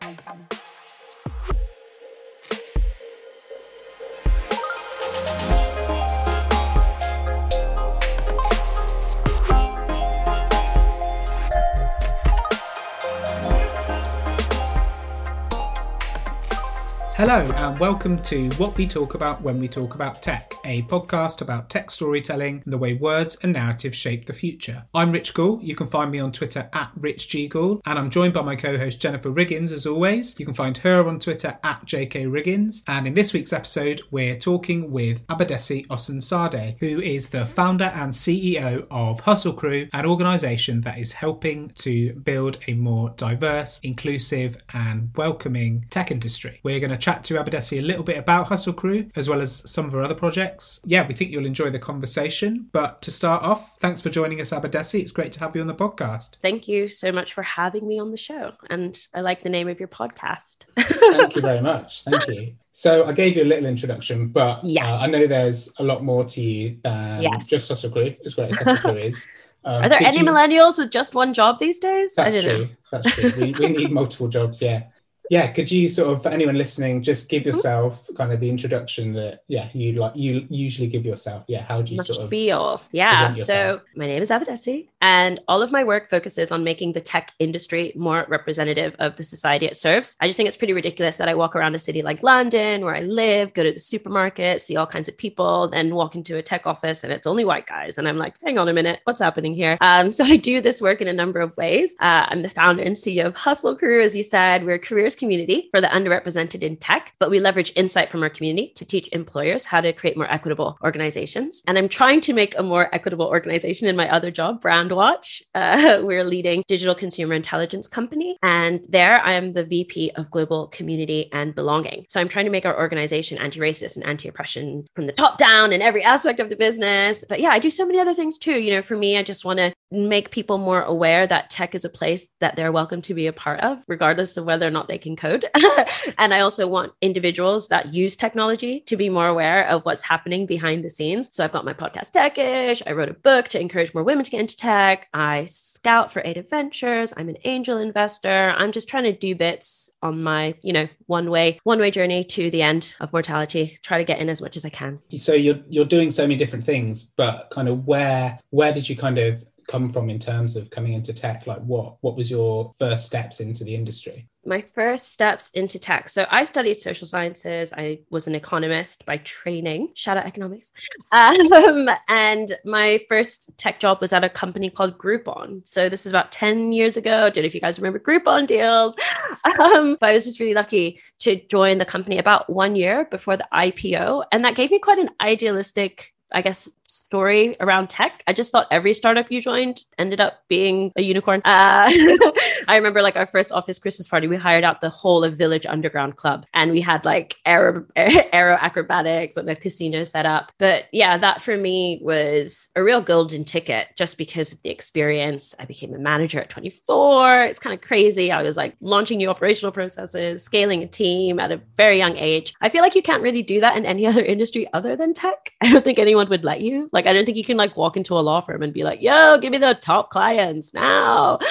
Thank you. Hello, and welcome to What We Talk About When We Talk About Tech, a podcast about tech storytelling and the way words and narratives shape the future. I'm Rich Gould. You can find me on Twitter at RichGGould, and I'm joined by my co host Jennifer Riggins as always. You can find her on Twitter at JK Riggins. And in this week's episode, we're talking with Abadesi Osunsade, who is the founder and CEO of Hustle Crew, an organization that is helping to build a more diverse, inclusive, and welcoming tech industry. We're going to chat to Abadesi a little bit about Hustle Crew, as well as some of her other projects. Yeah, we think you'll enjoy the conversation. But to start off, thanks for joining us, Abadesi. It's great to have you on the podcast. Thank you so much for having me on the show. And I like the name of your podcast. Thank you very much. Thank you. So I gave you a little introduction, but Yes. uh, I know there's a lot more to you than Yes. just Hustle Crew, as great as Hustle Crew is. Um, Are there any you- millennials with just one job these days? That's I don't true. know. That's true. We, we need multiple jobs. Yeah. Yeah. Could you sort of, for anyone listening, just give Mm-hmm. yourself kind of the introduction that, yeah, you like, you usually give yourself. Yeah. How do you sort of, spiel. Yeah. So my name is Abadesi, and all of my work focuses on making the tech industry more representative of the society it serves. I just think it's pretty ridiculous that I walk around a city like London, where I live, go to the supermarket, see all kinds of people, then walk into a tech office and it's only white guys. And I'm like, hang on a minute, what's happening here? Um, so I do this work in a number of ways. Uh, I'm the founder and CEO of Hustle Crew, as you said. We're a careers community for the underrepresented in tech, but we leverage insight from our community to teach employers how to create more equitable organizations. And I'm trying to make a more equitable organization in my other job, Brandwatch. Uh, we're a leading digital consumer intelligence company. And there I am the VP of global community and belonging. So I'm trying to make our organization anti racist and anti oppression from the top down in every aspect of the business. But yeah, I do so many other things too. You know, for me, I just want to make people more aware that tech is a place that they're welcome to be a part of, regardless of whether or not they can code. and I also want individuals that use technology to be more aware of what's happening behind the scenes. So I've got my podcast Techish. I wrote a book to encourage more women to get into tech. I scout for Ada Ventures. I'm an angel investor. I'm just trying to do bits on my, you know, one way, one way journey to the end of mortality. Try to get in as much as I can. so you're, you're doing so many different things, but kind of where, where did you kind of come from in terms of coming into tech? Like what, what was your first steps into the industry? my first steps into tech. So I studied social sciences. I was an economist by training. Shout out economics. Um, and my first tech job was at a company called Groupon. So this is about 10 years ago. I don't know if you guys remember Groupon deals. Um, but I was just really lucky to join the company about one year before the IPO. And that gave me quite an idealistic I guess, story around tech. I just thought every startup you joined ended up being a unicorn. Uh, I remember like our first office Christmas party, we hired out the whole of Village Underground Club and we had like aero, aero acrobatics and a casino set up. But yeah, that for me was a real golden ticket just because of the experience. I became a manager at 24. It's kind of crazy. I was like launching new operational processes, scaling a team at a very young age. I feel like you can't really do that in any other industry other than tech. I don't think anyone would let you. Like, I don't think you can like walk into a law firm and be like, yo, give me the top clients now.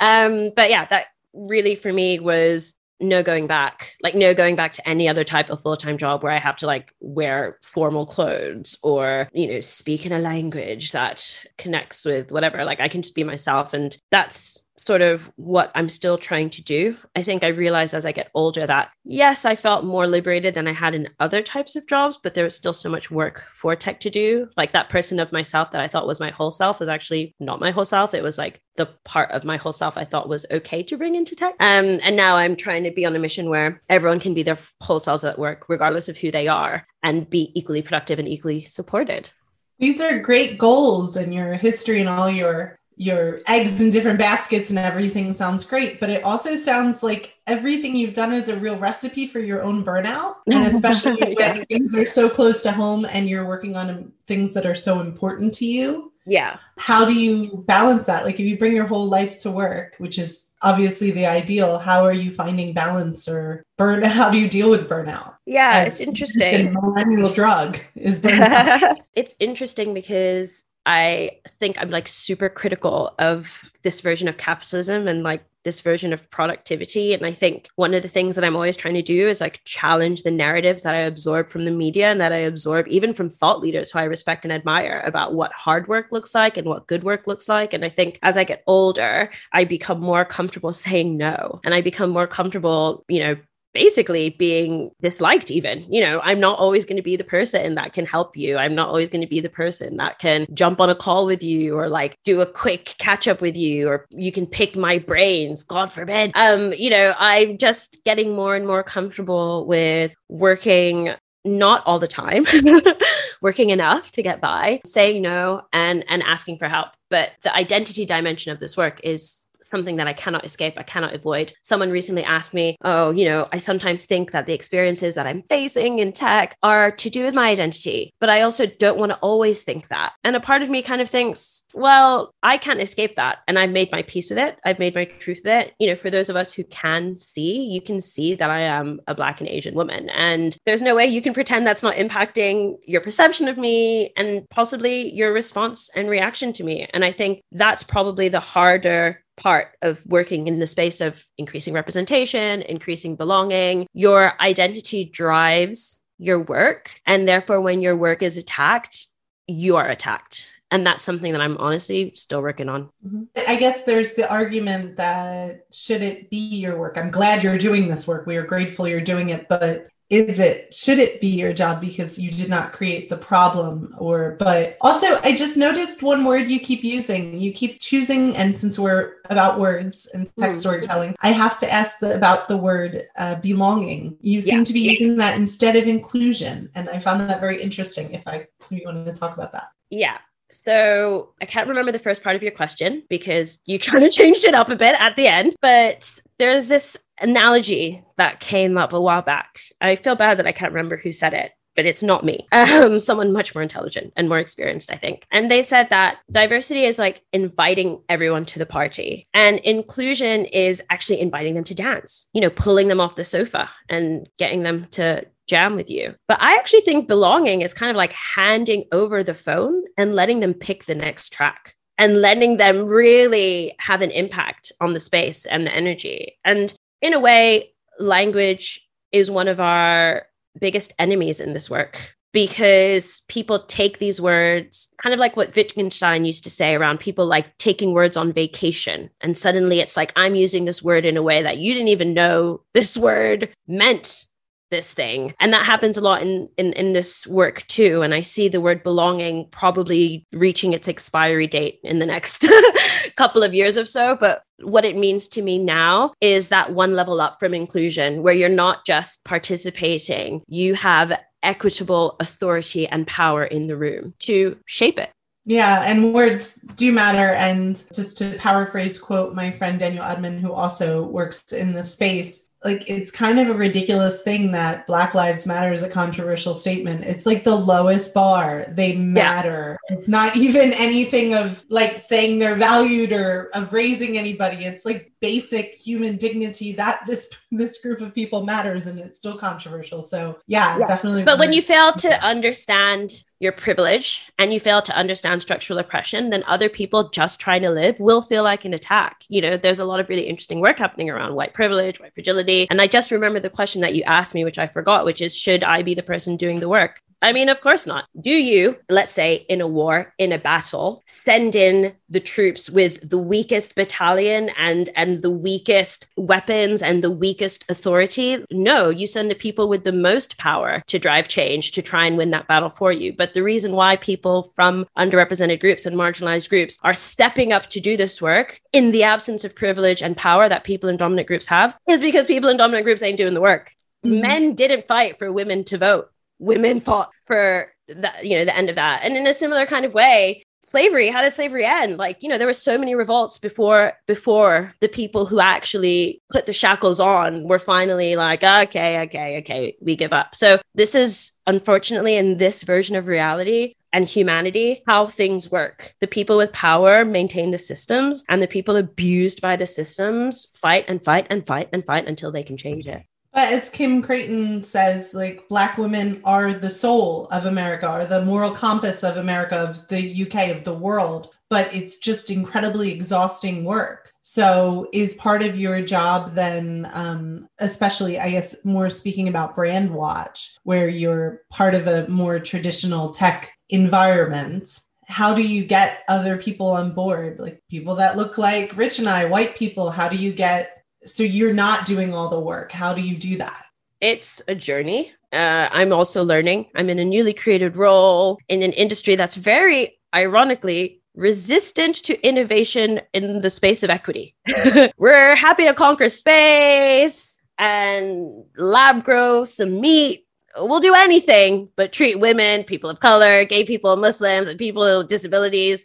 Um, but yeah, that really for me was no going back like no going back to any other type of full-time job where i have to like wear formal clothes or you know speak in a language that connects with whatever like i can just be myself and that's sort of what I'm still trying to do. I think I realized as I get older that yes, I felt more liberated than I had in other types of jobs, but there was still so much work for tech to do. Like that person of myself that I thought was my whole self was actually not my whole self. It was like the part of my whole self I thought was okay to bring into tech. Um, and now I'm trying to be on a mission where everyone can be their whole selves at work, regardless of who they are, and be equally productive and equally supported. These are great goals and your history and all your your eggs in different baskets and everything sounds great, but it also sounds like everything you've done is a real recipe for your own burnout. And especially Yeah. when things are so close to home and you're working on things that are so important to you. Yeah. How do you balance that? Like if you bring your whole life to work, which is obviously the ideal, how are you finding balance or burn? How do you deal with burnout? Yeah, As it's interesting. Millennial drug is burnout. it's interesting because I think I'm like super critical of this version of capitalism and like this version of productivity. And I think one of the things that I'm always trying to do is like challenge the narratives that I absorb from the media and that I absorb even from thought leaders who I respect and admire about what hard work looks like and what good work looks like. And I think as I get older, I become more comfortable saying no and I become more comfortable, you know, basically being disliked even you know i'm not always going to be the person that can help you. I'm not always going to be the person that can jump on a call with you or like do a quick catch up with you or you can pick my brains god forbid. Um you know i'm just getting more and more comfortable with working not all the time working enough to get by saying no and and asking for help. But the identity dimension of this work is something that I cannot escape, I cannot avoid. Someone recently asked me, Oh, you know, I sometimes think that the experiences that I'm facing in tech are to do with my identity, but I also don't want to always think that. And a part of me kind of thinks, Well, I can't escape that. And I've made my peace with it. I've made my truth with it. You know, for those of us who can see, you can see that I am a Black and Asian woman. And there's no way you can pretend that's not impacting your perception of me and possibly your response and reaction to me. And I think that's probably the harder part of working in the space of increasing representation, increasing belonging. Your identity drives your work. And therefore, when your work is attacked, you are attacked. And that's something that I'm honestly still working on. Mm-hmm. I guess there's the argument that should it be your work? I'm glad you're doing this work. We are grateful you're doing it, but is it should it be your job because you did not create the problem or but also i just noticed one word you keep using. You keep choosing and since we're about words and text mm. storytelling i have to ask the, about the word uh, belonging. You seem to be using that instead of inclusion and i found that very interesting if i if you wanted to talk about that. Yeah so I can't remember the first part of your question because you kind of changed it up a bit at the end. But there's this analogy that came up a while back. I feel bad that I can't remember who said it, but it's not me. Um, someone much more intelligent and more experienced, I think. And they said that diversity is like inviting everyone to the party, and inclusion is actually inviting them to dance, you know, pulling them off the sofa and getting them to jam with you. But I actually think belonging is kind of like handing over the phone and letting them pick the next track and letting them really have an impact on the space and the energy. And in a way, language is one of our biggest enemies in this work because people take these words kind of like what Wittgenstein used to say around people like taking words on vacation. And suddenly it's like, I'm using this word in a way that you didn't even know this word meant this thing. And that happens a lot in, in in this work too. And i see the word belonging probably reaching its expiry date in the next couple of years or so. But what it means to me now is that one level up from inclusion where you're not just participating. You have equitable authority and power in the room to shape it. Yeah, and words do matter. And just to paraphrase quote my friend Daniel Edmond, who also works in the space, like it's kind of a ridiculous thing that black lives matter is a controversial statement. It's like the lowest bar. They matter. Yeah. it's not even anything of like saying they're valued or of raising anybody. It's like basic human dignity that this this group of people matters and it's still controversial. So yeah yes. definitely but when you fail to understand your privilege and you fail to understand structural oppression, then other people just trying to live will feel like an attack. You know, there's a lot of really interesting work happening around white privilege, white fragility. And I just remember the question that you asked me, which I forgot, which is should I be the person doing the work? I mean, of course not. Do you, let's say in a war, in a battle, send in the troops with the weakest battalion and and the weakest weapons and the weakest authority? No, you send the people with the most power to drive change to try and win that battle for you. But the reason why people from underrepresented groups and marginalized groups are stepping up to do this work in the absence of privilege and power that people in dominant groups have is because people in dominant groups ain't doing the work. Mm-hmm. Men didn't fight for women to vote women fought for that, you know, the end of that. And in a similar kind of way, slavery, how did slavery end? Like, you know, there were so many revolts before before the people who actually put the shackles on were finally like, okay, okay, okay, we give up. So this is unfortunately in this version of reality and humanity how things work. The people with power maintain the systems, and the people abused by the systems fight and fight and fight and fight until they can change it. But as Kim Creighton says, like black women are the soul of America, are the moral compass of America, of the UK, of the world. But it's just incredibly exhausting work. So, is part of your job then, um, especially, I guess, more speaking about Brandwatch, where you're part of a more traditional tech environment? How do you get other people on board, like people that look like Rich and I, white people? How do you get so you're not doing all the work. How do you do that? It's a journey. Uh, i'm also learning. I'm in a newly created role in an industry that's very ironically resistant to innovation in the space of equity. We're happy to conquer space and lab grow some meat. We'll do anything but treat women people of color gay people muslims and people with disabilities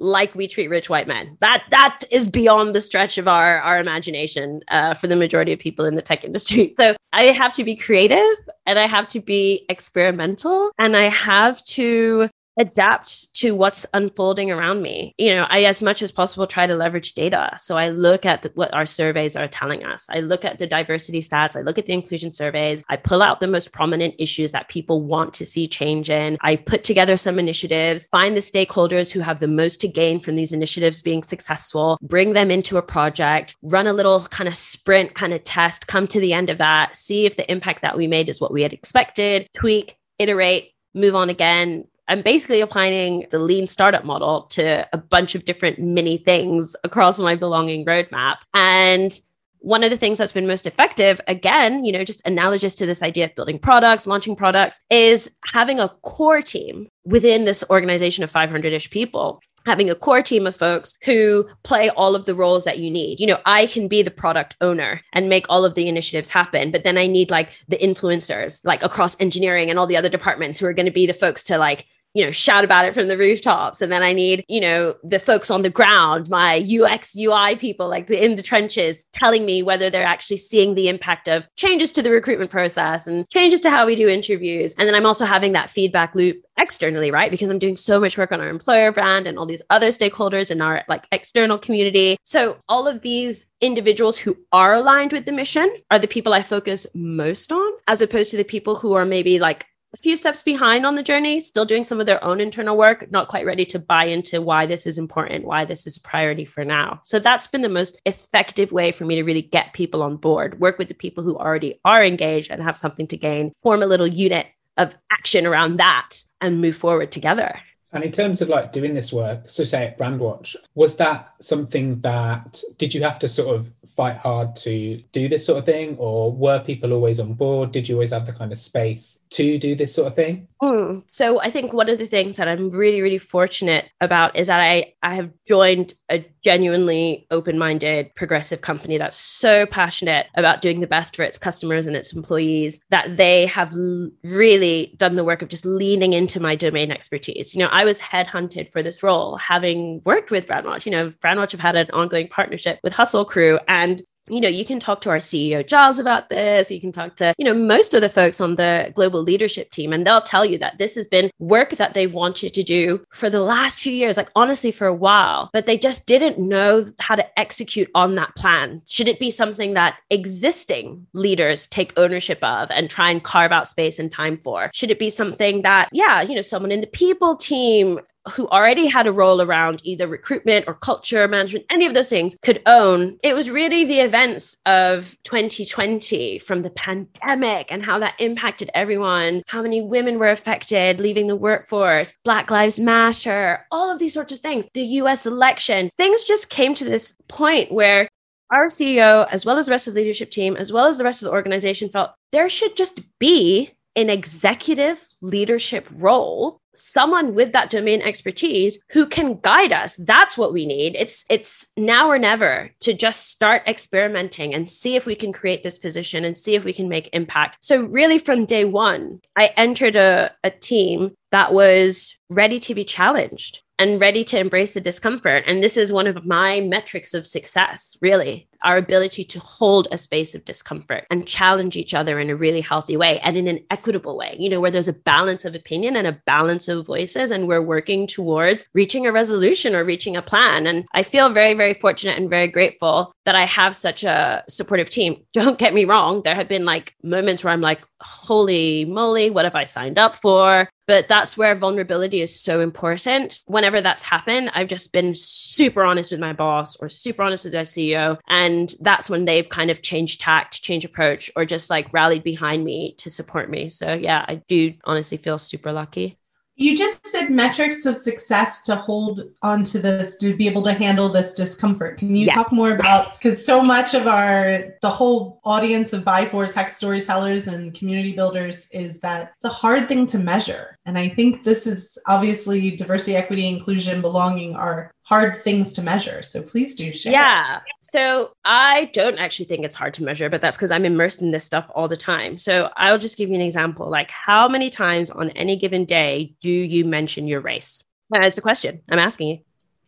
like we treat rich white men. That that is beyond the stretch of our our imagination uh, for the majority of people in the tech industry. So I have to be creative and I have to be experimental and I have to adapt to what's unfolding around me. You know, I, as much as possible, try to leverage data. So I look at the, what our surveys are telling us. I look at the diversity stats. I look at the inclusion surveys. I pull out the most prominent issues that people want to see change in. I put together some initiatives, find the stakeholders who have the most to gain from these initiatives being successful, bring them into a project, run a little kind of sprint kind of test, come to the end of that, see if the impact that we made is what we had expected, tweak, iterate, move on again, I'm basically applying the lean startup model to a bunch of different mini things across my belonging roadmap. And one of the things that's been most effective, again, you know, just analogous to this idea of building products, launching products, is having a core team within this organization of 500 ish people having a core team of folks who play all of the roles that you need. You know, I can be the product owner and make all of the initiatives happen, but then I need like the influencers, like across engineering and all the other departments who are going to be the folks to like you know, shout about it from the rooftops. And then I need, you know, the folks on the ground, my UX, UI people, like in the trenches, telling me whether they're actually seeing the impact of changes to the recruitment process and changes to how we do interviews. And then I'm also having that feedback loop externally, right? Because I'm doing so much work on our employer brand and all these other stakeholders in our like external community. So all of these individuals who are aligned with the mission are the people I focus most on, as opposed to the people who are maybe like a few steps behind on the journey, still doing some of their own internal work, not quite ready to buy into why this is important, why this is a priority for now. So that's been the most effective way for me to really get people on board, work with the people who already are engaged and have something to gain, form a little unit of action around that and move forward together. And in terms of like doing this work, so say at Brandwatch, was that something that did you have to sort of fight hard to do this sort of thing, or were people always on board? Did you always have the kind of space to do this sort of thing? Mm. So I think one of the things that I'm really, really fortunate about is that I I have joined a genuinely open-minded, progressive company that's so passionate about doing the best for its customers and its employees that they have l- really done the work of just leaning into my domain expertise. You know, I was headhunted for this role, having worked with Brandwatch. You know, Brandwatch have had an ongoing partnership with Hustle Crew, and you know, you can talk to our CEO Giles about this. You can talk to, you know, most of the folks on the global leadership team, and they'll tell you that this has been work that they've wanted to do for the last few years, like honestly, for a while, but they just didn't know how to execute on that plan. Should it be something that existing leaders take ownership of and try and carve out space and time for? Should it be something that, yeah, you know, someone in the people team who already had a role around either recruitment or culture management, any of those things could own. It was really the events of 2020 from the pandemic and how that impacted everyone, how many women were affected leaving the workforce, Black Lives Matter, all of these sorts of things, the US election. Things just came to this point where our CEO, as well as the rest of the leadership team, as well as the rest of the organization, felt there should just be an executive leadership role someone with that domain expertise who can guide us. That's what we need. It's it's now or never to just start experimenting and see if we can create this position and see if we can make impact. So really from day one i entered a, a team that was ready to be challenged and ready to embrace the discomfort. And this is one of my metrics of success really our ability to hold a space of discomfort and challenge each other in a really healthy way and in an equitable way, you know, where there's a balance of opinion and a balance of voices, and we're working towards reaching a resolution or reaching a plan. And I feel very, very fortunate and very grateful that I have such a supportive team. Don't get me wrong, there have been like moments where I'm like, holy moly, what have I signed up for? But that's where vulnerability is so important. Whenever that's happened, I've just been super honest with my boss or super honest with my CEO. And that's when they've kind of changed tact, changed approach, or just like rallied behind me to support me. So yeah, I do honestly feel super lucky. You just said metrics of success to hold onto this, to be able to handle this discomfort. Can you yes. talk more about because so much of our the whole audience of buy for tech storytellers and community builders is that it's a hard thing to measure. And I think this is obviously diversity, equity, inclusion, belonging are hard things to measure. So please do share. Yeah. So I don't actually think it's hard to measure, but that's because I'm immersed in this stuff all the time. So I'll just give you an example. Like, how many times on any given day do you mention your race? That's the question I'm asking you.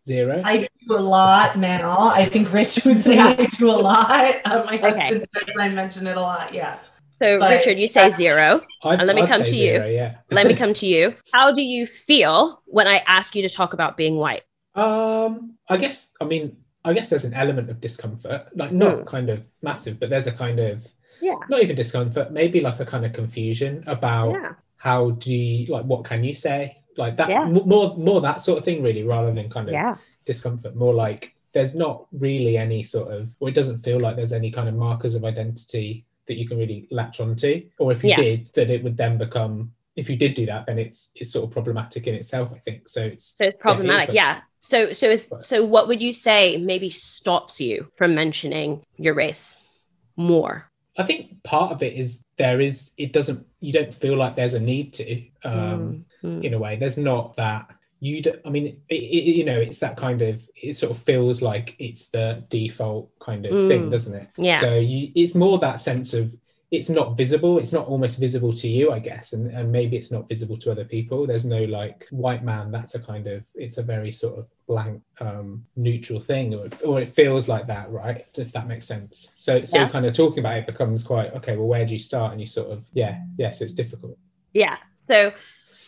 Zero. I do a lot now. I think Rich would say I do a lot. Uh, my husband okay. says I mention it a lot. Yeah. So, but Richard, you say zero. I'd, let me I'd come to zero, you. Yeah. let me come to you. How do you feel when I ask you to talk about being white? Um, I guess. I mean, I guess there's an element of discomfort, like not mm. kind of massive, but there's a kind of yeah, not even discomfort, maybe like a kind of confusion about yeah. how do you like what can you say, like that yeah. more more that sort of thing, really, rather than kind of yeah. discomfort. More like there's not really any sort of, or it doesn't feel like there's any kind of markers of identity that you can really latch onto, or if you yeah. did, that it would then become if you did do that, then it's it's sort of problematic in itself. I think so. It's so it's problematic. Yeah. So so is so what would you say maybe stops you from mentioning your race more? I think part of it is there is it doesn't you don't feel like there's a need to um mm-hmm. in a way. There's not that you don't, i mean it, it, you know it's that kind of it sort of feels like it's the default kind of mm. thing doesn't it? Yeah. So you it's more that sense of it's not visible it's not almost visible to you i guess and, and maybe it's not visible to other people. There's no like white man that's a kind of it's a very sort of blank um neutral thing or, or it feels like that right? If that makes sense. So so yeah. kind of talking about it becomes quite okay well where do you start? And you sort of yeah yes yeah, so it's difficult. Yeah. So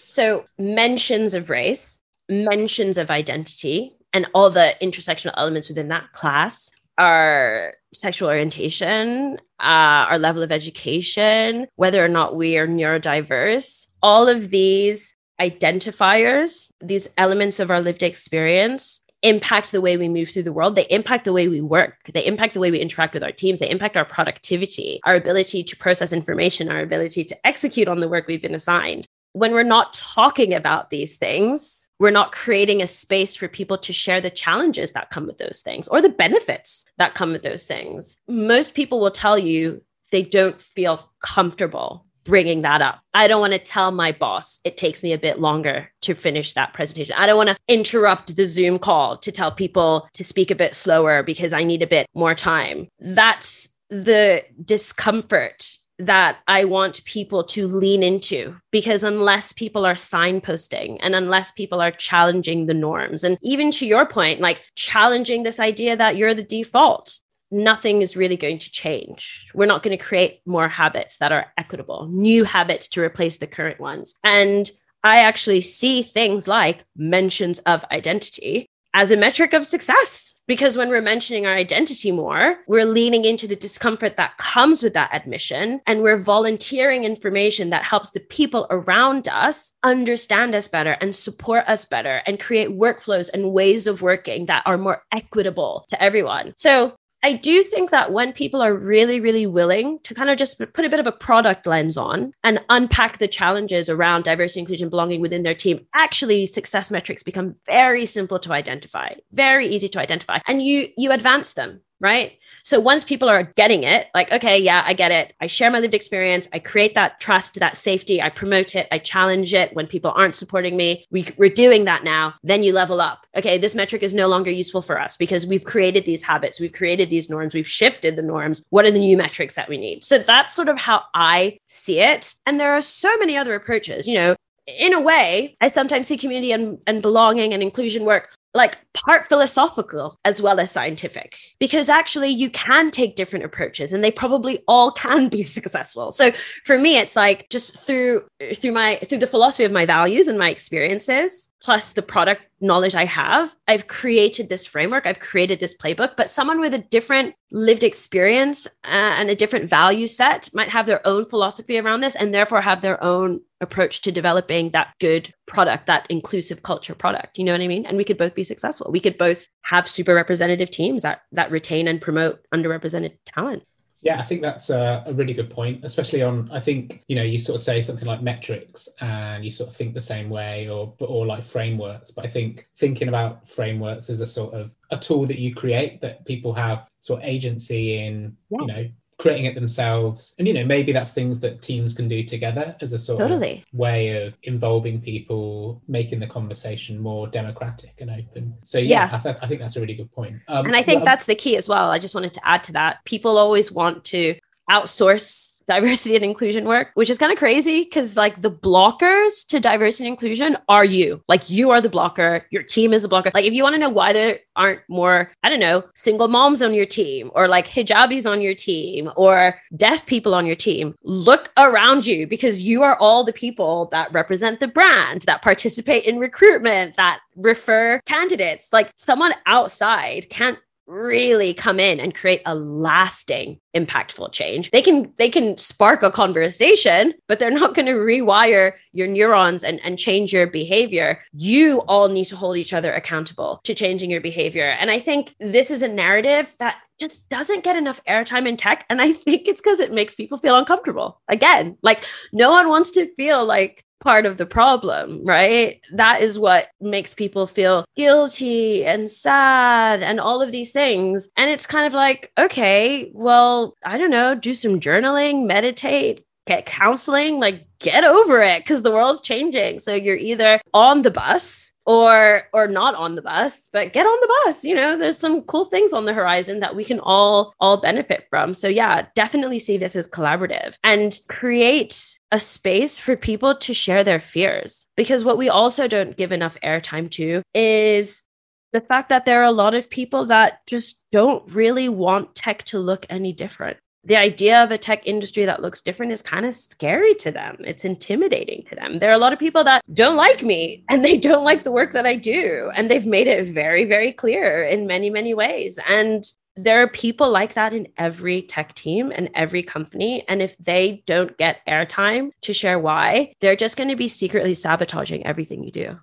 so mentions of race mentions of identity and all the intersectional elements within that class our sexual orientation, uh, our level of education, whether or not we are neurodiverse, all of these identifiers, these elements of our lived experience impact the way we move through the world. They impact the way we work. They impact the way we interact with our teams. They impact our productivity, our ability to process information, our ability to execute on the work we've been assigned when we're not talking about these things, we're not creating a space for people to share the challenges that come with those things or the benefits that come with those things. Most people will tell you they don't feel comfortable bringing that up. I don't want to tell my boss it takes me a bit longer to finish that presentation. I don't want to interrupt the Zoom call to tell people to speak a bit slower because I need a bit more time. That's the discomfort that I want people to lean into because unless people are signposting and unless people are challenging the norms, and even to your point, like challenging this idea that you're the default, nothing is really going to change. We're not going to create more habits that are equitable, new habits to replace the current ones. And I actually see things like mentions of identity as a metric of success. Because when we're mentioning our identity more, we're leaning into the discomfort that comes with that admission and we're volunteering information that helps the people around us understand us better and support us better and create workflows and ways of working that are more equitable to everyone. So I do think that when people are really, really willing to kind of just put a bit of a product lens on and unpack the challenges around diversity, inclusion, belonging within their team, actually success metrics become very simple to identify, very easy to identify, and you you advance them right? So once people are getting it, like, okay, yeah, I get it. I share my lived experience. I create that trust, that safety. I promote it. I challenge it when people aren't supporting me. We, we're doing that now. Then you level up. Okay, this metric is no longer useful for us because we've created these habits. We've created these norms. We've shifted the norms. What are the new metrics that we need? So that's sort of how I see it. And there are so many other approaches. You know, in a way, I sometimes see community and, and belonging and inclusion work like part philosophical as well as scientific. Because actually you can take different approaches and they probably all can be successful. So for me it's like just through through my through the philosophy of my values and my experiences plus the product knowledge I have, I've created this framework, I've created this playbook. But someone with a different lived experience uh, and a different value set might have their own philosophy around this and therefore have their own approach to developing that good product, that inclusive culture product. You know what I mean? And we could both be successful. We could both have super representative teams that that retain and promote underrepresented talent. Yeah, I think that's a, a, really good point, especially on. I think you know you sort of say something like metrics, and you sort of think the same way, or or like frameworks. But I think thinking about frameworks as a sort of a tool that you create that people have sort of agency in, yeah. you know, creating it themselves. And you know maybe that's things that teams can do together as a sort totally. of way of involving people making the conversation more democratic and open. So yeah, yeah. I, th- I, think that's a really good point. Um, and i think that's the key as well. I just wanted to add to that. People always want to outsource diversity and inclusion work, which is kind of crazy because like the blockers to diversity and inclusion are you. Like you are the blocker, your team is the blocker. Like if you want to know why there aren't more, I don't know, single moms on your team or like hijabis on your team or deaf people on your team, look around you because you are all the people that represent the brand, that participate in recruitment, that refer candidates. Like someone outside can't really come in and create a lasting impactful change. They can they can spark a conversation but they're not going to rewire your neurons and, and change your behavior. You all need to hold each other accountable to changing your behavior. And i think this is a narrative that just doesn't get enough airtime in tech. And i think it's because it makes people feel uncomfortable. Again like no one wants to feel like part of the problem, right? That is what makes people feel guilty and sad and all of these things. And it's kind of like, okay, well, I don't know, do some journaling, meditate, get counseling, like get over it because the world's changing. So you're either on the bus or or not on the bus but get on the bus you know there's some cool things on the horizon that we can all all benefit from so yeah definitely see this as collaborative and create a space for people to share their fears because what we also don't give enough airtime to is the fact that there are a lot of people that just don't really want tech to look any different the idea of a tech industry that looks different is kind of scary to them. It's intimidating to them. There are a lot of people that don't like me and they don't like the work that I do. And they've made it very, very clear in many, many ways. And there are people like that in every tech team and every company. And if they don't get airtime to share why, they're just going to be secretly sabotaging everything you do.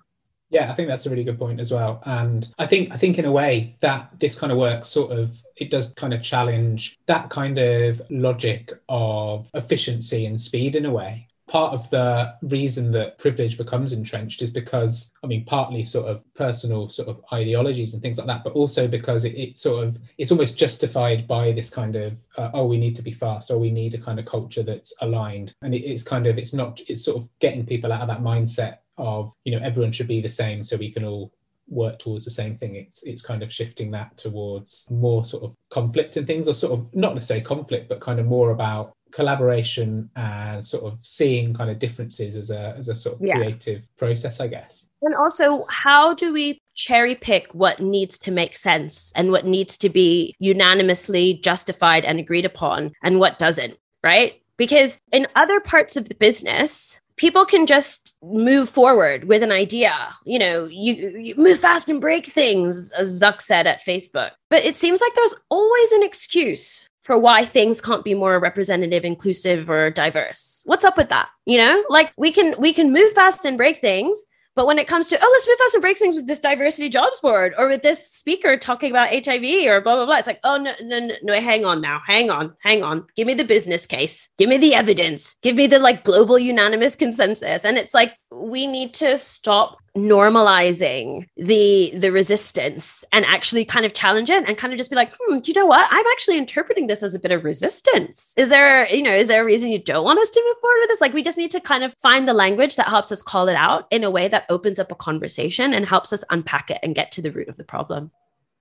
Yeah, I think that's a really good point as well. And I think I think in a way that this kind of work sort of it does kind of challenge that kind of logic of efficiency and speed in a way. Part of the reason that privilege becomes entrenched is because, I mean, partly sort of personal sort of ideologies and things like that, but also because it, it sort of it's almost justified by this kind of uh, oh we need to be fast or we need a kind of culture that's aligned, and it, it's kind of it's not it's sort of getting people out of that mindset of you know everyone should be the same so we can all work towards the same thing. It's it's kind of shifting that towards more sort of conflict and things or sort of not necessarily conflict but kind of more about collaboration and sort of seeing kind of differences as a as a sort of yeah. creative process i guess and also how do we cherry pick what needs to make sense and what needs to be unanimously justified and agreed upon and what doesn't right because in other parts of the business people can just move forward with an idea. You know, you, you, move fast and break things, as Zuck said at Facebook. But it seems like there's always an excuse for why things can't be more representative, inclusive, or diverse. What's up with that? You know, like we can we can move fast and break things, but when it comes to, oh, let's move fast and break things with this diversity jobs board or with this speaker talking about HIV or blah, blah, blah. It's like, oh, no, no, no, no, hang on now. Hang on, hang on. Give me the business case. Give me the evidence. Give me the like global unanimous consensus. And it's like, we need to stop normalizing the the resistance and actually kind of challenge it and kind of just be like hmm do you know what? I'm actually interpreting this as a bit of resistance. Is there you know is there a reason you don't want us to move forward with this? Like we just need to kind of find the language that helps us call it out in a way that opens up a conversation and helps us unpack it and get to the root of the problem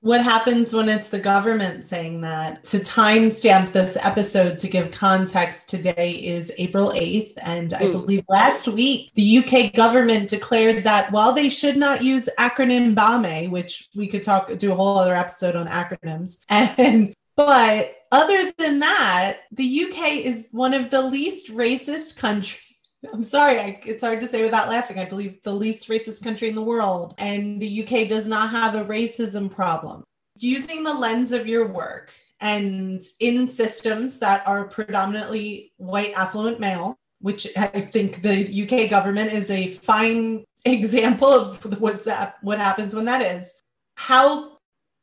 what happens when it's the government saying that? To timestamp this episode to give context, today is April 8th. And I Mm. believe last week, the UK government declared that while they should not use acronym BAME, which we could talk, do a whole other episode on acronyms, and but other than that, the UK is one of the least racist countries. I'm sorry, I, it's hard to say without laughing. I believe the least racist country in the world, and the UK does not have a racism problem. Using the lens of your work and in systems that are predominantly white, affluent male, which I think the UK government is a fine example of what's that, what happens when that is. How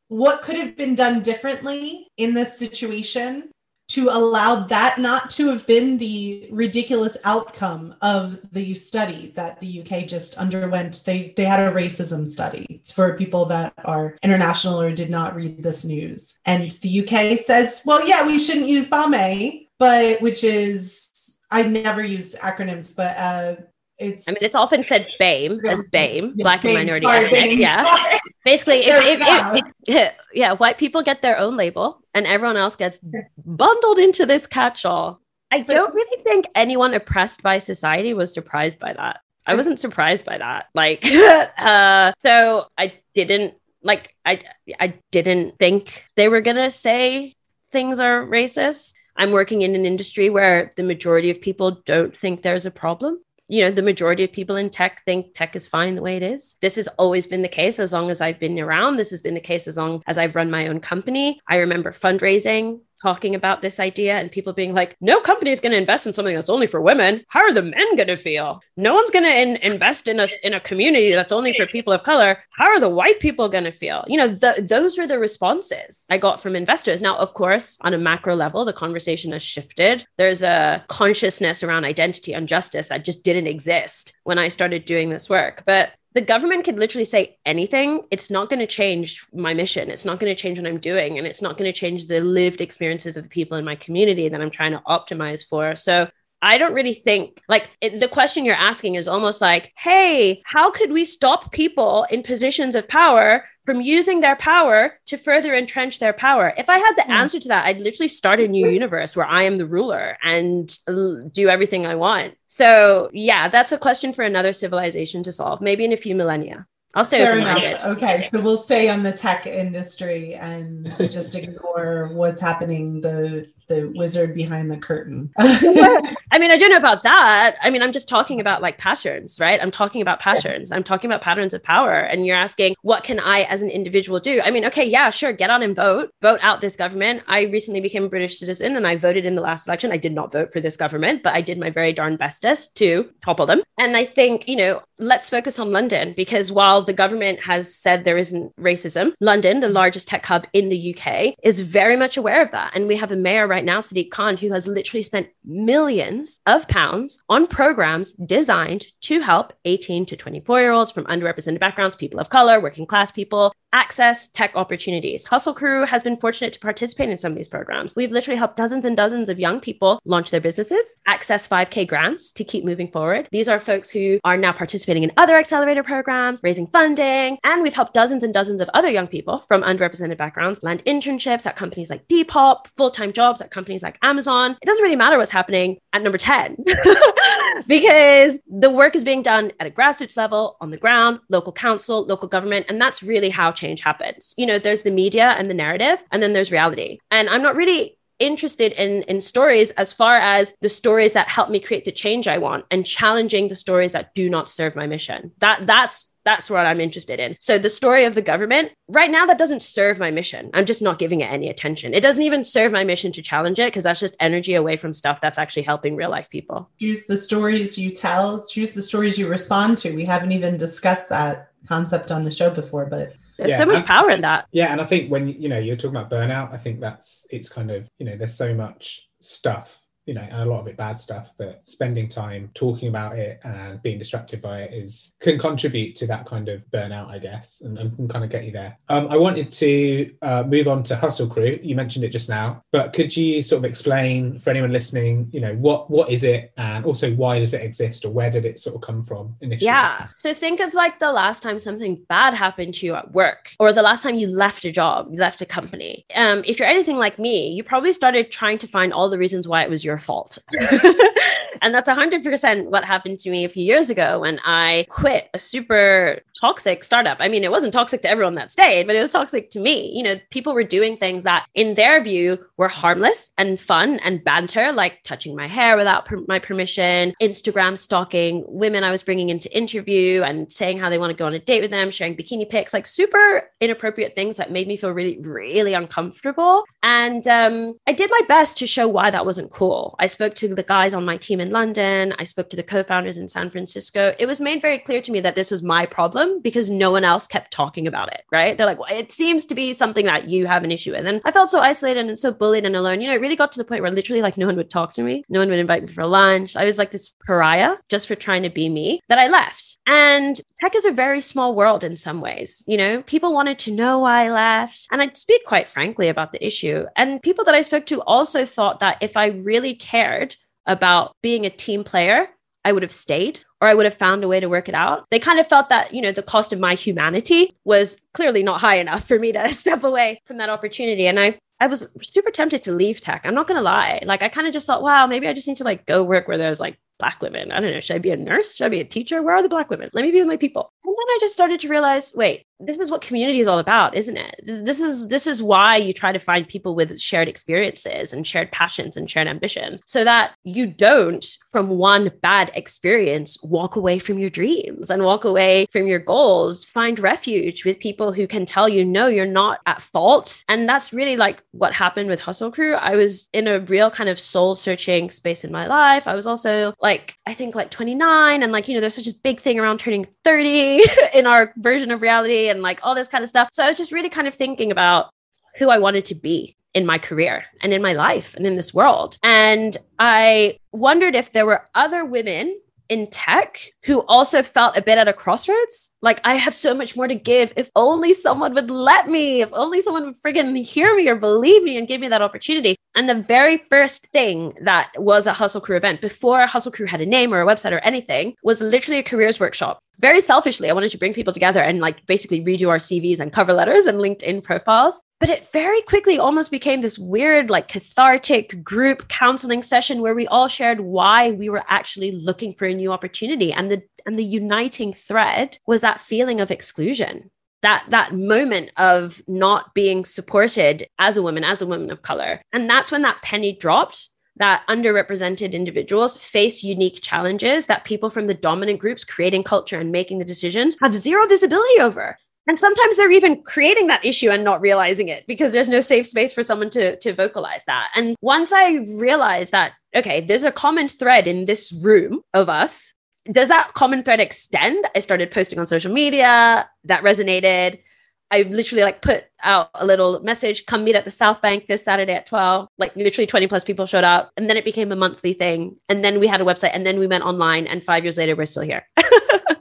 what could have been done differently in this situation to allow that not to have been the ridiculous outcome of the study that the UK just underwent. They they had a racism study for people that are international or did not read this news. And the UK says, well, yeah, we shouldn't use BAME, but which is I never use acronyms, but uh it's I mean, it's often said BAME as BAME, Yeah, Black and Minority sorry, Ethnic. BAME, Yeah. sorry. Basically, if, if, if, if- yeah, white people get their own label and everyone else gets bundled into this catch all. I don't really think anyone oppressed by society was surprised by that. I wasn't surprised by that. Like, uh, so I didn't like, I, I didn't think they were going to say things are racist. I'm working in an industry where the majority of people don't think there's a problem you know the majority of people in tech think tech is fine the way it is. This has always been the case as long as i've been around. This has been the case as long as i've run my own company. I remember fundraising talking about this idea and people being like no company is going to invest in something that's only for women. How are the men going to feel? No one's going to in- invest in us in a community that's only for people of color. How are the white people going to feel? You know th- those were the responses i got from investors. Now of course on a macro level the conversation has shifted. There's a consciousness around identity and justice that just didn't exist when i started doing this work. But the government could literally say anything. It's not going to change my mission. It's not going to change what I'm doing. And it's not going to change the lived experiences of the people in my community that I'm trying to optimize for. So I don't really think like it, the question you're asking is almost like, hey, how could we stop people in positions of power from using their power to further entrench their power? If I had the Hmm. answer to that, I'd literally start a new universe where I am the ruler and do everything I want. So, yeah, that's a question for another civilization to solve, maybe in a few millennia. I'll stay Fair enough. Okay, so we'll stay on the tech industry and just ignore what's happening the the wizard behind the curtain. I mean, I don't know about that. I mean, I'm just talking about like patterns, right? I'm talking about patterns. I'm talking about patterns of power. And you're asking, what can I as an individual do? I mean, okay, yeah, sure, get on and vote, vote out this government. I recently became a British citizen and I voted in the last election. I did not vote for this government, but I did my very darn bestest to topple them. And I think, you know, let's focus on London because while the government has said there isn't racism, London, the largest tech hub in the UK, is very much aware of that. And we have a mayor right now, Sadiq Khan, who has literally spent millions of pounds on programs designed to help 18 to 24 year olds from underrepresented backgrounds, people of color, working class people access tech opportunities. Hustle Crew has been fortunate to participate in some of these programs. We've literally helped dozens and dozens of young people launch their businesses, access 5K grants to keep moving forward. These are folks who are now participating in other accelerator programs, raising funding, and we've helped dozens and dozens of other young people from underrepresented backgrounds land internships at companies like Depop, full-time jobs at companies like Amazon. It doesn't really matter what's happening at number 10 because the work is being done at a grassroots level, on the ground, local council, local government, and that's really how change happens. You know, there's the media and the narrative, and then there's reality. And I'm not really interested in in stories as far as the stories that help me create the change I want and challenging the stories that do not serve my mission. That that's that's what I'm interested in. So the story of the government right now that doesn't serve my mission. I'm just not giving it any attention. It doesn't even serve my mission to challenge it because that's just energy away from stuff that's actually helping real life people. choose the stories you tell, choose the stories you respond to. We haven't even discussed that concept on the show before, but There's Yeah, so much and- power in that. Yeah, and I think when you know you're talking about burnout, I think that's it's kind of you know there's so much stuff you know, and a lot of it bad stuff, that spending time talking about it and being distracted by it is can contribute to that kind of burnout, I guess, and, and can kind of get you there. Um, I wanted to uh, move on to Hustle Crew. You mentioned it just now, but could you sort of explain for anyone listening, you know, what what is it, and also why does it exist, or where did it sort of come from initially? Yeah. So think of like the last time something bad happened to you at work, or the last time you left a job, you left a company. Um, if you're anything like me, you probably started trying to find all the reasons why it was your fault. and that's 100% what happened to me a few years ago when I quit a super toxic startup. I mean, it wasn't toxic to everyone that stayed, but it was toxic to me. You know, people were doing things that, in their view, were harmless and fun and banter, like touching my hair without per- my permission, Instagram stalking women I was bringing into interview and saying how they want to go on a date with them, sharing bikini pics, like super inappropriate things that made me feel really, really uncomfortable. And um, I did my best to show why that wasn't cool. I spoke to the guys on my team in London. I spoke to the co-founders in San Francisco. It was made very clear to me that this was my problem problem because no one else kept talking about it, right? They're like, well, it seems to be something that you have an issue with. And I felt so isolated and so bullied and alone. You know, it really got to the point where literally like no one would talk to me. No one would invite me for lunch. I was like this pariah just for trying to be me that I left. And tech is a very small world in some ways. You know, people wanted to know why I left. And I'd speak quite frankly about the issue. And people that I spoke to also thought that if I really cared about being a team player, I would have stayed or I would have found a way to work it out. They kind of felt that, you know, the cost of my humanity was clearly not high enough for me to step away from that opportunity. And I I was super tempted to leave tech. I'm not gonna lie. Like I kind of just thought, wow, maybe I just need to like go work where there's like black women. I don't know. Should I be a nurse? Should I be a teacher? Where are the black women? Let me be with my people. And then I just started to realize, wait, this is what community is all about, isn't it? This is this is why you try to find people with shared experiences and shared passions and shared ambitions so that you don't from one bad experience walk away from your dreams and walk away from your goals. Find refuge with people who can tell you no, you're not at fault. And that's really like what happened with Hustle Crew. I was in a real kind of soul searching space in my life. I was also like I think like 29 and like you know there's such a big thing around turning 30 in our version of reality and like all this kind of stuff. So I was just really kind of thinking about who I wanted to be in my career and in my life and in this world. And I wondered if there were other women in tech who also felt a bit at a crossroads. Like, I have so much more to give. If only someone would let me, if only someone would friggin' hear me or believe me and give me that opportunity. And the very first thing that was a Hustle Crew event before Hustle Crew had a name or a website or anything was literally a careers workshop very selfishly, I wanted to bring people together and like basically redo our CVs and cover letters and LinkedIn profiles. But it very quickly almost became this weird, like cathartic group counseling session where we all shared why we were actually looking for a new opportunity. And the and the uniting thread was that feeling of exclusion. That that moment of not being supported as a woman, as a woman of color. And that's when that penny dropped that underrepresented individuals face unique challenges that people from the dominant groups creating culture and making the decisions have zero visibility over. And sometimes they're even creating that issue and not realizing it because there's no safe space for someone to, to vocalize that. And once I realized that, okay, there's a common thread in this room of us, does that common thread extend? I started posting on social media that resonated. I literally like put out a little message, come meet at the South Bank this Saturday at 12. Like literally 20 plus people showed up. And then it became a monthly thing. And then we had a website and then we went online. And five years later, we're still here.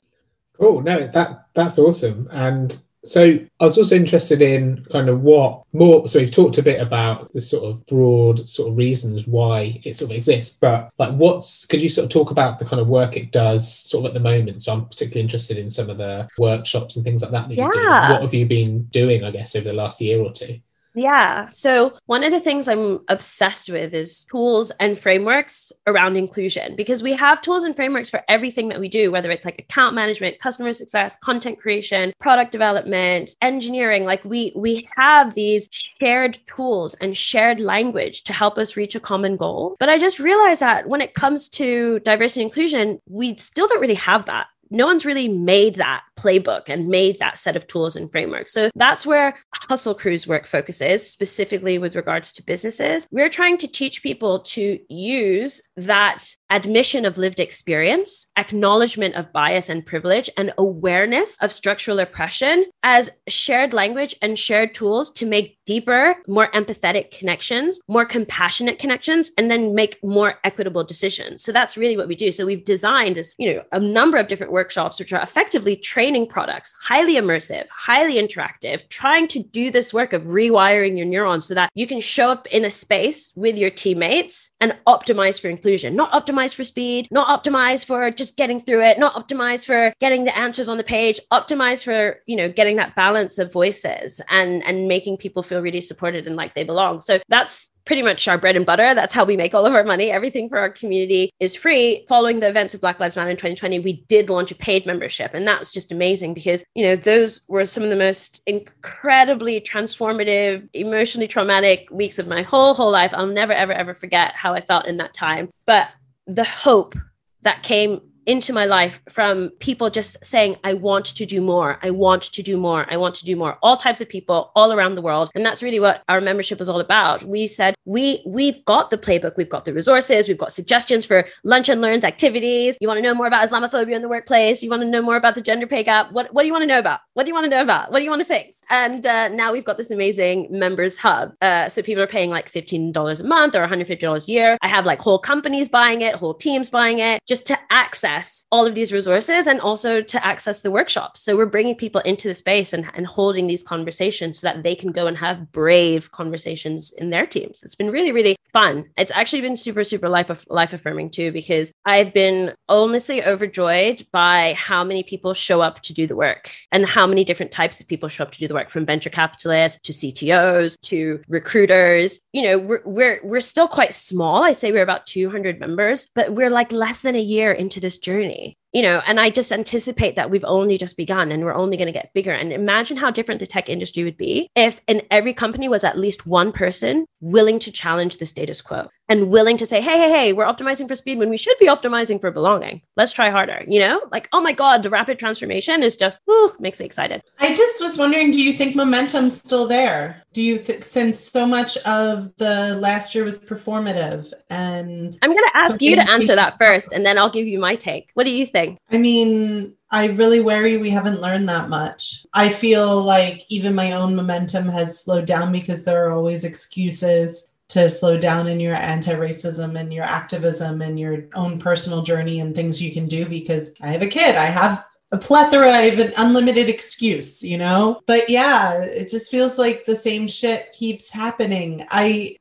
cool. No, that that's awesome. And so I was also interested in kind of what more. So we've talked a bit about the sort of broad sort of reasons why it sort of exists, but like what's could you sort of talk about the kind of work it does sort of at the moment? So I'm particularly interested in some of the workshops and things like that that yeah. you do. What have you been doing, I guess, over the last year or two? Yeah. So, one of the things I'm obsessed with is tools and frameworks around inclusion because we have tools and frameworks for everything that we do, whether it's like account management, customer success, content creation, product development, engineering. Like we we have these shared tools and shared language to help us reach a common goal. But I just realized that when it comes to diversity and inclusion, we still don't really have that no one's really made that playbook and made that set of tools and frameworks. So that's where Hustle Crew's work focuses, specifically with regards to businesses. We're trying to teach people to use that admission of lived experience, acknowledgement of bias and privilege, and awareness of structural oppression as shared language and shared tools to make deeper, more empathetic connections, more compassionate connections, and then make more equitable decisions. So that's really what we do. So we've designed this, you know, a number of different workshops, which are effectively training products, highly immersive, highly interactive, trying to do this work of rewiring your neurons so that you can show up in a space with your teammates and optimize for inclusion, not optimize for speed, not optimize for just getting through it, not optimize for getting the answers on the page, optimize for, you know, getting that balance of voices and and making people feel really supported and like they belong. So that's pretty much our bread and butter. That's how we make all of our money. Everything for our community is free. Following the events of Black Lives Matter in 2020, we did launch a paid membership. And that was just amazing because, you know, those were some of the most incredibly transformative, emotionally traumatic weeks of my whole, whole life. I'll never, ever, ever forget how I felt in that time. But the hope that came into my life from people just saying, I want to do more. I want to do more. I want to do more. All types of people all around the world. And that's really what our membership was all about. We said, we, we've got the playbook. We've got the resources. We've got suggestions for lunch and learns activities. You want to know more about Islamophobia in the workplace? You want to know more about the gender pay gap? What, what do you want to know about? What do you want to know about? What do you want to fix? And uh, now we've got this amazing members hub. Uh, so people are paying like $15 a month or $150 a year. I have like whole companies buying it, whole teams buying it just to access access all of these resources and also to access the workshops. So we're bringing people into the space and, and holding these conversations so that they can go and have brave conversations in their teams. It's been really, really fun. It's actually been super, super life, life affirming too, because I've been honestly overjoyed by how many people show up to do the work and how many different types of people show up to do the work from venture capitalists to CTOs to recruiters. You know, we're, we're, we're still quite small. I'd say we're about 200 members, but we're like less than a year into this journey you know and i just anticipate that we've only just begun and we're only going to get bigger. And imagine how different the tech industry would be if in every company was at least one person willing to challenge the status quo and willing to say, hey, hey, hey, we're optimizing for speed when we should be optimizing for belonging. Let's try harder. You know, like, oh my God, the rapid transformation is just, whew, makes me excited. I just was wondering, do you think momentum's still there? Do you think, since so much of the last year was performative and I'm going to ask you to answer that first and then I'll give you my take. What do you think? I mean, I really worry we haven't learned that much. I feel like even my own momentum has slowed down because there are always excuses to slow down in your anti-racism and your activism and your own personal journey and things you can do because I have a kid. I have a plethora of an unlimited excuse, you know? But yeah, it just feels like the same shit keeps happening. I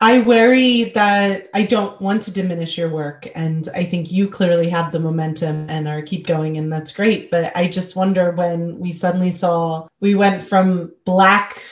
I worry that I don't want to diminish your work. And I think you clearly have the momentum and are keep going, and that's great. But I just wonder when we suddenly saw we went from black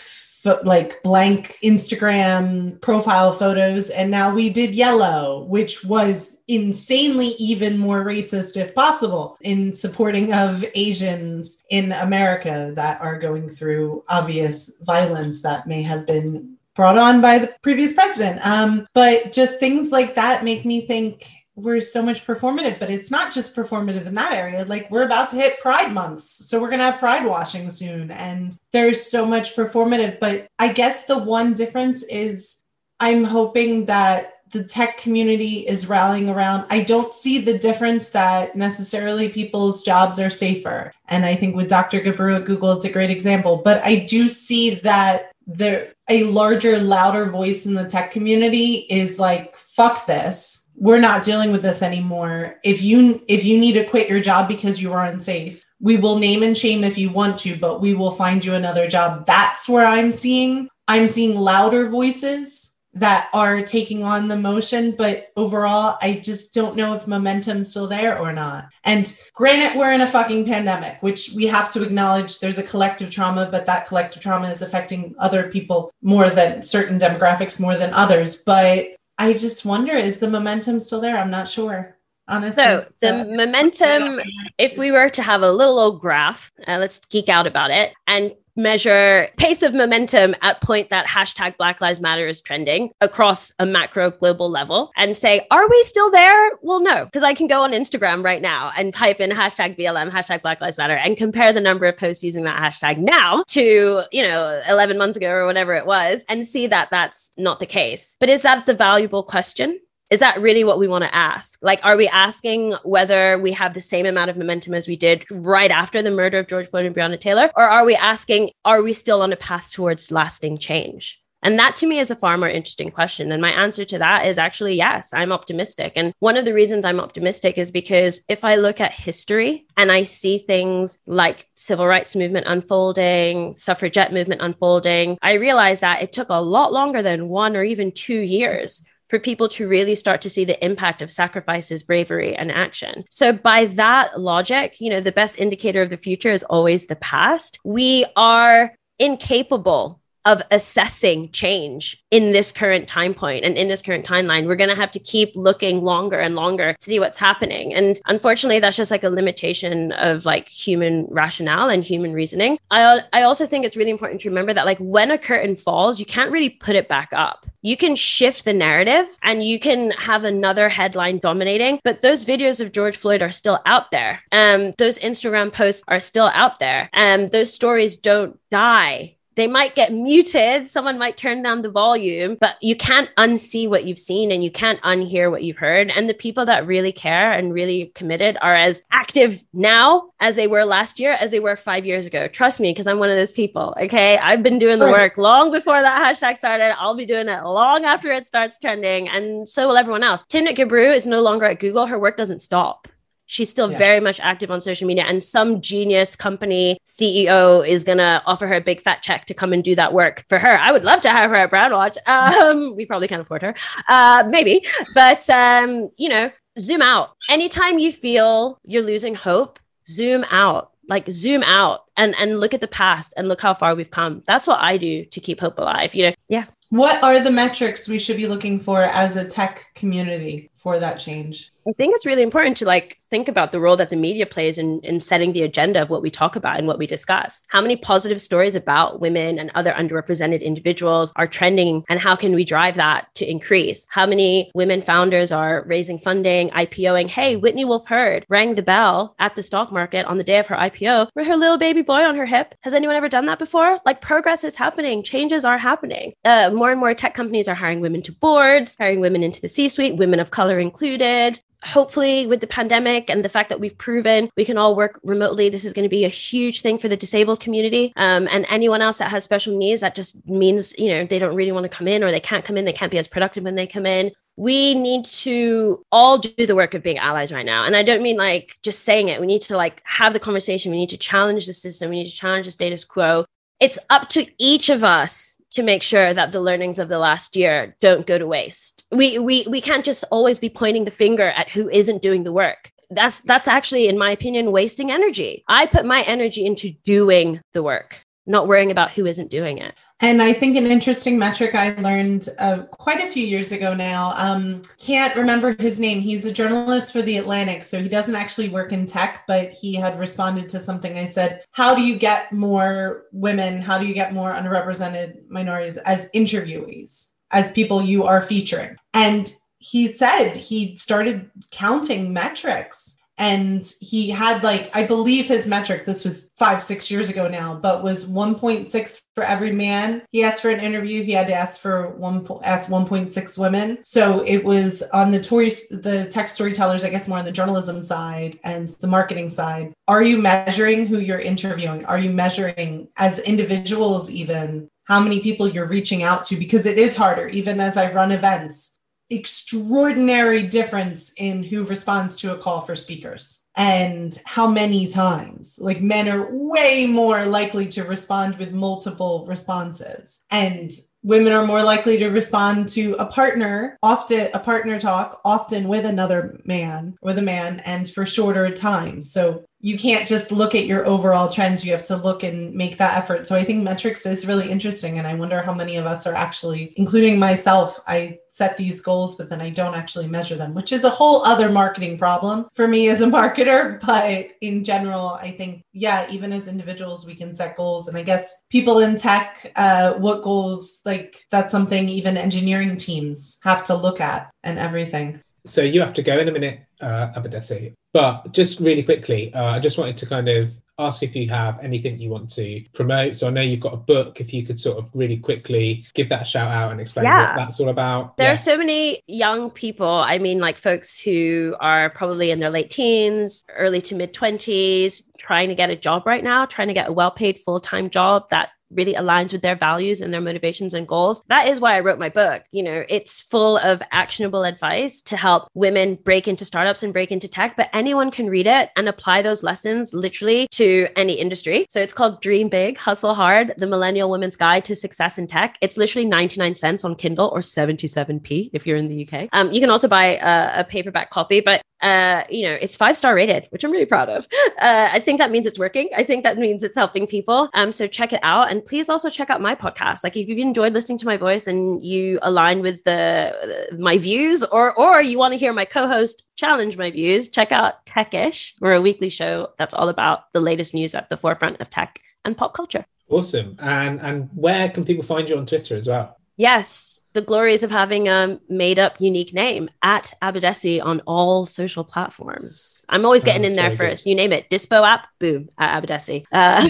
like blank Instagram profile photos, and now we did yellow, which was insanely even more racist, if possible, in supporting of Asians in America that are going through obvious violence that may have been brought on by the previous president. Um, but just things like that make me think we're so much performative, but it's not just performative in that area. Like we're about to hit Pride months. So we're going to have Pride washing soon. And there's so much performative. But I guess the one difference is I'm hoping that the tech community is rallying around. I don't see the difference that necessarily people's jobs are safer. And I think with Dr. Gebru at Google, it's a great example. But I do see that there a larger, louder voice in the tech community is like, fuck this we're not dealing with this anymore. If you if you need to quit your job because you are unsafe we will name and shame if you want to but we will find you another job. That's where i'm seeing i'm seeing louder voices that are taking on the motion but overall i just don't know if momentum's still there or not. And granted we're in a fucking pandemic which we have to acknowledge there's a collective trauma but that collective trauma is affecting other people more than certain demographics more than others. But I just wonder is the momentum still there? I'm not sure. Honestly. So the momentum, if we were to have a little old graph, uh, let's geek out about it, and measure pace of momentum at point that hashtag Black Lives Matter is trending across a macro global level and say, are we still there? Well, no, because I can go on Instagram right now and type in hashtag BLM, hashtag Black Lives Matter, and compare the number of posts using that hashtag now to, you know, 11 months ago or whatever it was and see that that's not the case. But is that the valuable question? Is that really what we want to ask? Like, are we asking whether we have the same amount of momentum as we did right after the murder of George Floyd and Breonna Taylor? Or are we asking, are we still on a path towards lasting change? And that to me is a far more interesting question. And my answer to that is actually yes, I'm optimistic. And one of the reasons I'm optimistic is because if I look at history and I see things like civil rights movement unfolding, suffragette movement unfolding, I realize that it took a lot longer than one or even two years for people to really start to see the impact of sacrifices, bravery, and action. So, by that logic, you know, the best indicator of the future is always the past. We are incapable of assessing change in this current time point and in this current timeline. We're going to have to keep looking longer and longer to see what's happening. And unfortunately, that's just like a limitation of like human rationale and human reasoning. I, I also think it's really important to remember that like when a curtain falls, you can't really put it back up. You can shift the narrative and you can have another headline dominating, but those videos of George Floyd are still out there. Um, those Instagram posts are still out there. And um, those stories don't die they might get muted. Someone might turn down the volume, but you can't unsee what you've seen and you can't unhear what you've heard. And the people that really care and really committed are as active now as they were last year, as they were five years ago. Trust me, because I'm one of those people. Okay. I've been doing the work long before that hashtag started. I'll be doing it long after it starts trending. And so will everyone else. Timnit Gebru is no longer at Google. Her work doesn't stop she's still yeah. very much active on social media and some genius company ceo is going to offer her a big fat check to come and do that work for her. I would love to have her at brandwatch um, we probably can't afford her. Uh, maybe. But um, you know zoom out. Anytime you feel you're losing hope zoom out. Like zoom out and and look at the past and look how far we've come. That's what i do to keep hope alive you know? Yeah. What are the metrics we should be looking for as a tech community for that change I think it's really important to like think about the role that the media plays in, in setting the agenda of what we talk about and what we discuss. How many positive stories about women and other underrepresented individuals are trending and how can we drive that to increase? How many women founders are raising funding, IPOing? Hey, Whitney Wolfe Herd rang the bell at the stock market on the day of her IPO with her little baby boy on her hip. Has anyone ever done that before? Like progress is happening, changes are happening. Uh, more and more tech companies are hiring women to boards, hiring women into the C suite, women of color included. Hopefully with the pandemic and the fact that we've proven we can all work remotely this is going to be a huge thing for the disabled community. Um, and anyone else that has special needs that just means you know they don't really want to come in or they can't come in they can't be as productive when they come in. We need to all do the work of being allies right now. And i don't mean like just saying it. We need to like have the conversation. We need to challenge the system. We need to challenge the status quo. It's up to each of us to make sure that the learnings of the last year don't go to waste. We we we can't just always be pointing the finger at who isn't doing the work. That's that's actually in my opinion wasting energy. I put my energy into doing the work, not worrying about who isn't doing it. And I think an interesting metric I learned uh, quite a few years ago now. Um, can't remember his name. He's a journalist for The Atlantic. So he doesn't actually work in tech, but he had responded to something I said How do you get more women? How do you get more underrepresented minorities as interviewees, as people you are featuring? And he said he started counting metrics and he had like i believe his metric this was five six years ago now but was 1.6 for every man he asked for an interview. He had to ask for one ask 1.6 women. So it was on the tories the tech storytellers i guess more on the journalism side and the marketing side. Are you measuring who you're interviewing? Are you measuring as individuals even how many people you're reaching out to? Because it is harder. Even as i run events extraordinary difference in who responds to a call for speakers and how many times. Like men are way more likely to respond with multiple responses. And women are more likely to respond to a partner, often a partner talk, often with another man or the man, and for shorter times. So you can't just look at your overall trends. You have to look and make that effort. So I think metrics is really interesting. And I wonder how many of us are actually, including myself, I set these goals, but then I don't actually measure them, which is a whole other marketing problem for me as a marketer. But in general, I think, yeah, even as individuals, we can set goals. And I guess people in tech, uh, what goals, like that's something even engineering teams have to look at and everything. So you have to go in a minute, uh, Abadesi. But just really quickly, uh, I just wanted to kind of ask if you have anything you want to promote. So I know you've got a book. If you could sort of really quickly give that a shout out and explain Yeah. what that's all about. There Yeah. are so many young people. I mean, like folks who are probably in their late teens, early to mid 20s, trying to get a job right now, trying to get a well paid full time job that really aligns with their values and their motivations and goals. That is why I wrote my book. You know, it's full of actionable advice to help women break into startups and break into tech, but anyone can read it and apply those lessons literally to any industry. So it's called Dream Big, Hustle Hard, The Millennial Woman's Guide to Success in Tech. It's literally 99 cents on Kindle or 77p if you're in the UK. Um, you can also buy a, a paperback copy, but uh, you know, it's five star rated, which I'm really proud of. Uh, I think that means it's working. I think that means it's helping people. Um, so check it out, and please also check out my podcast. Like, if you've enjoyed listening to my voice and you align with the my views, or or you want to hear my co-host challenge my views, check out Techish. We're a weekly show that's all about the latest news at the forefront of tech and pop culture. Awesome. And and where can people find you on Twitter as well? Yes, the glories of having a made up unique name at Abadesi on all social platforms. I'm always getting Oh, in there so good. first. You name it, Dispo app, boom, at Abadesi. Uh,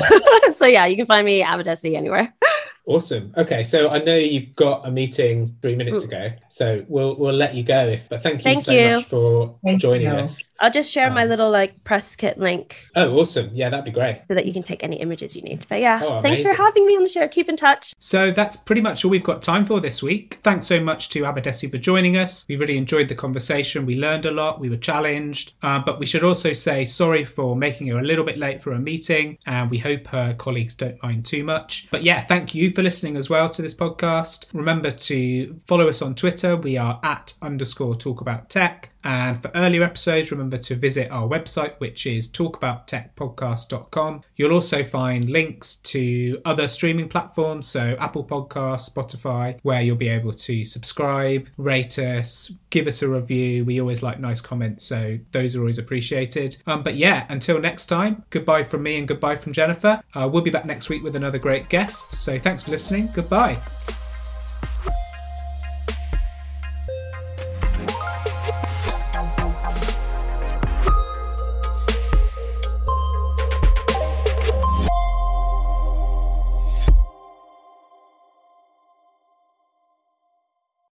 so yeah, you can find me Abadesi anywhere. Awesome. Okay, so I know you've got a meeting three minutes Mm. ago, so we'll we'll let you go. If but thank you Thank so you. much for Thank joining you. us. I'll just share my Um, little like press kit link Oh, awesome! Yeah, that'd be great. so that you can take any images you need. But yeah, Oh, thanks for having me on the show. Keep in touch. So that's pretty much all we've got time for this week. Thanks so much to Abadesi for joining us. We really enjoyed the conversation. We learned a lot. We were challenged. Uh, but we should also say sorry for making her a little bit late for a meeting. And we hope her colleagues don't mind too much. But yeah, thank for listening as well to this podcast. Remember to follow us on Twitter. We are at underscore talk about tech. And for earlier episodes, remember to visit our website, which is talkabouttechpodcast.com. You'll also find links to other streaming platforms, so Apple Podcasts, Spotify, where you'll be able to subscribe, rate us, give us a review. We always like nice comments, so those are always appreciated. Um, but yeah, until next time, goodbye from me and goodbye from Jennifer. Uh, we'll be back next week with another great guest. So thanks for listening. Goodbye.